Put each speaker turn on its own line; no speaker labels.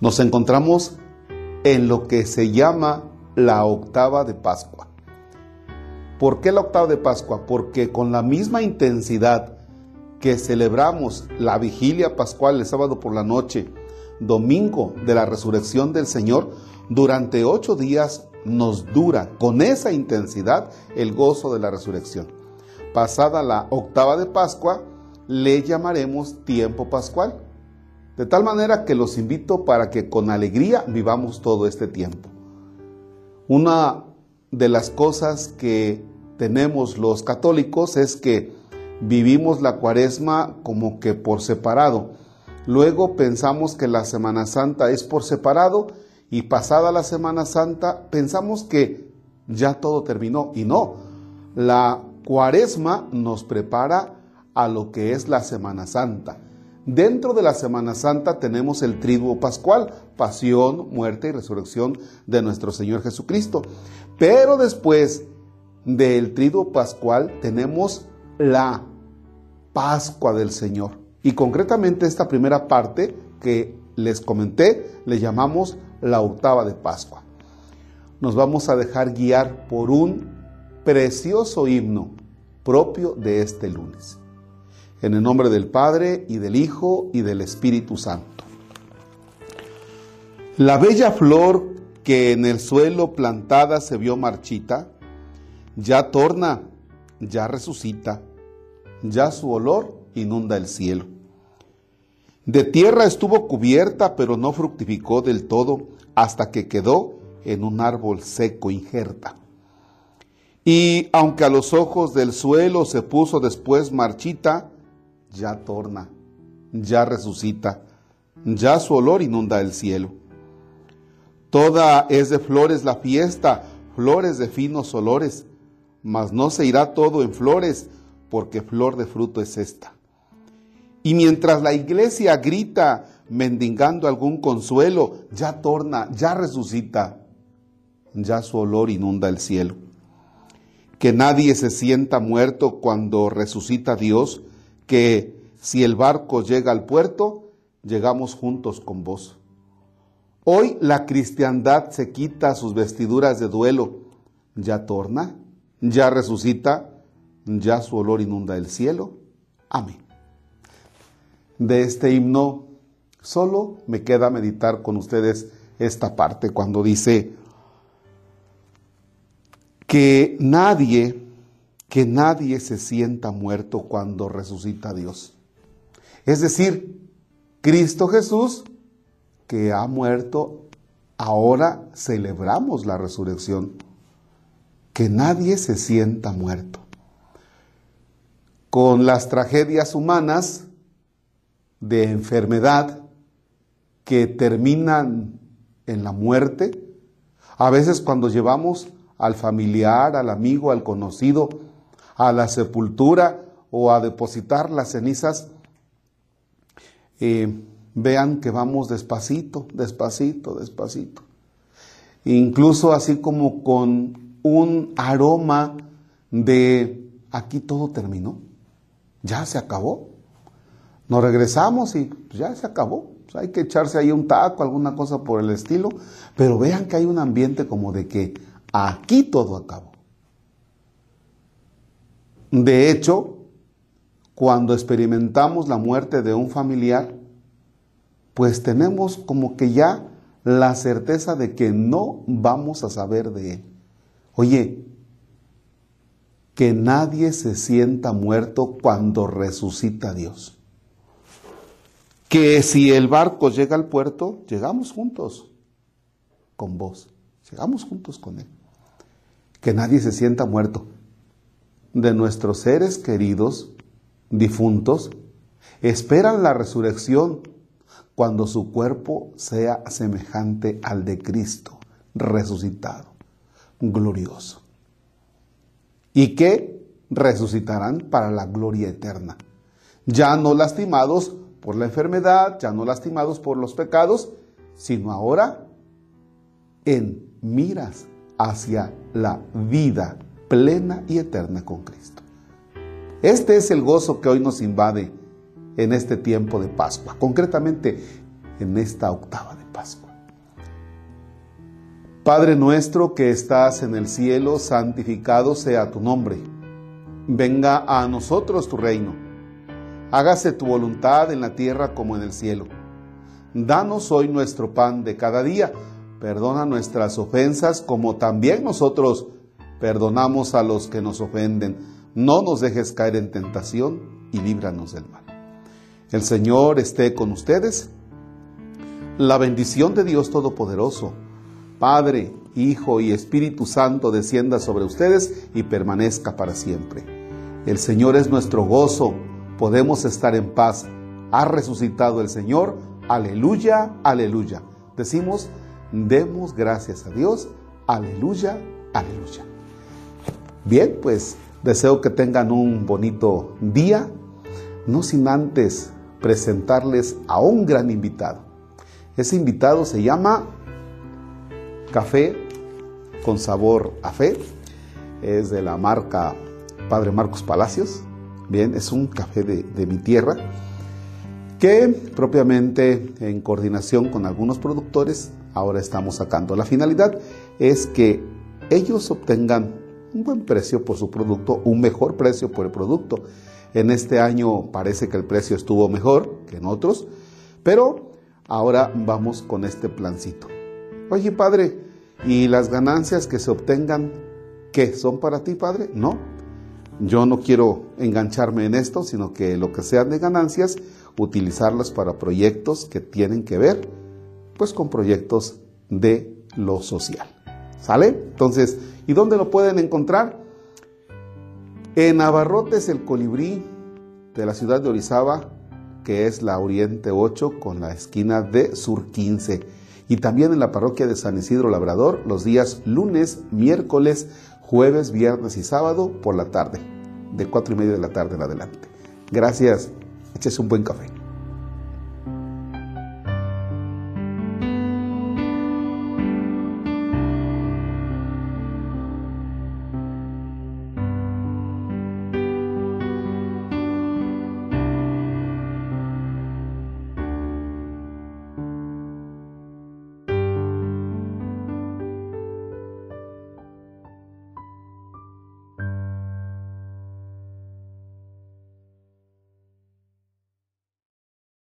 Nos encontramos en lo que se llama la octava de Pascua. ¿Por qué la octava de Pascua? Porque con la misma intensidad que celebramos la vigilia pascual el sábado por la noche, domingo de la resurrección del Señor, durante ocho días nos dura con esa intensidad el gozo de la resurrección. Pasada la octava de Pascua, le llamaremos tiempo pascual. De tal manera que los invito para que con alegría vivamos todo este tiempo. Una de las cosas que tenemos los católicos es que vivimos la cuaresma como que por separado. Luego pensamos que la Semana Santa es por separado y pasada la Semana Santa pensamos que ya todo terminó. Y no, la cuaresma nos prepara a lo que es la Semana Santa. Dentro de la Semana Santa tenemos el triduo pascual, pasión, muerte y resurrección de nuestro Señor Jesucristo. Pero después del triduo pascual tenemos la Pascua del Señor. Y concretamente esta primera parte que les comenté le llamamos la octava de Pascua. Nos vamos a dejar guiar por un precioso himno propio de este lunes. En el nombre del Padre y del Hijo y del Espíritu Santo. La bella flor que en el suelo plantada se vio marchita, ya torna, ya resucita, ya su olor inunda el cielo. De tierra estuvo cubierta, pero no fructificó del todo hasta que quedó en un árbol seco injerta. Y aunque a los ojos del suelo se puso después marchita, ya torna, ya resucita, ya su olor inunda el cielo. Toda es de flores la fiesta, flores de finos olores, mas no se irá todo en flores, porque flor de fruto es esta. Y mientras la iglesia grita mendigando algún consuelo, ya torna, ya resucita, ya su olor inunda el cielo. Que nadie se sienta muerto cuando resucita Dios, que si el barco llega al puerto, llegamos juntos con vos. Hoy la cristiandad se quita sus vestiduras de duelo, ya torna, ya resucita, ya su olor inunda el cielo. Amén de este himno, solo me queda meditar con ustedes esta parte cuando dice que nadie, que nadie se sienta muerto cuando resucita Dios. Es decir, Cristo Jesús, que ha muerto, ahora celebramos la resurrección. Que nadie se sienta muerto. Con las tragedias humanas, de enfermedad que terminan en la muerte. A veces cuando llevamos al familiar, al amigo, al conocido, a la sepultura o a depositar las cenizas, eh, vean que vamos despacito, despacito, despacito. Incluso así como con un aroma de aquí todo terminó, ya se acabó. Nos regresamos y pues, ya se acabó. hay que echarse ahí un taco, alguna cosa por el estilo, pero vean que hay un ambiente como de que aquí todo acabó. De hecho, cuando experimentamos la muerte de un familiar, pues tenemos como que ya la certeza de que no vamos a saber de él. Oye, que nadie se sienta muerto cuando resucita Dios que si el barco llega al puerto, llegamos juntos con vos, llegamos juntos con Él. Que nadie se sienta muerto. De nuestros seres queridos, difuntos, esperan la resurrección cuando su cuerpo sea semejante al de Cristo, resucitado, glorioso. Y que resucitarán para la gloria eterna, ya no lastimados por la enfermedad, ya no lastimados por los pecados, sino ahora en miras hacia la vida plena y eterna con Cristo. Este es el gozo que hoy nos invade en este tiempo de Pascua, concretamente en esta octava de Pascua. Padre nuestro que estás en el cielo, santificado sea tu nombre. Venga a nosotros tu reino. Hágase tu voluntad en la tierra como en el cielo. Danos hoy nuestro pan de cada día. Perdona nuestras ofensas como también nosotros perdonamos a los que nos ofenden. No nos dejes caer en tentación y líbranos del mal. El Señor esté con ustedes. La bendición de Dios Todopoderoso, Padre, Hijo y Espíritu Santo descienda sobre ustedes y permanezca para siempre. El Señor es nuestro gozo, podemos estar en paz. Ha resucitado el Señor, aleluya, aleluya. Decimos, demos gracias a Dios, aleluya, aleluya. Bien, pues deseo que tengan un bonito día, no sin antes presentarles a un gran invitado. Ese invitado se llama Café con sabor a fe. Es de la marca Padre Marcos Palacios. Bien, es un café de, de mi tierra que propiamente en coordinación con algunos productores ahora estamos sacando. La finalidad es que ellos obtengan un buen precio por su producto, un mejor precio por el producto en este año parece que el precio estuvo mejor que en otros, pero ahora vamos con este plancito. Oye, padre, ¿y las ganancias que se obtengan, qué? ¿Son para ti, padre? No. Yo no quiero engancharme en esto, sino que lo que sean de ganancias, utilizarlas para proyectos que tienen que ver, pues con proyectos de lo social. ¿Sale? Entonces, ¿y dónde lo pueden encontrar? En Abarrotes el Colibrí de la ciudad de Orizaba, que es la Oriente 8 con la esquina de Sur 15. Y también en la parroquia de San Isidro Labrador los días lunes, miércoles, jueves, viernes y sábado por la tarde, de 4 y media de la tarde en adelante. Gracias, eches un buen café.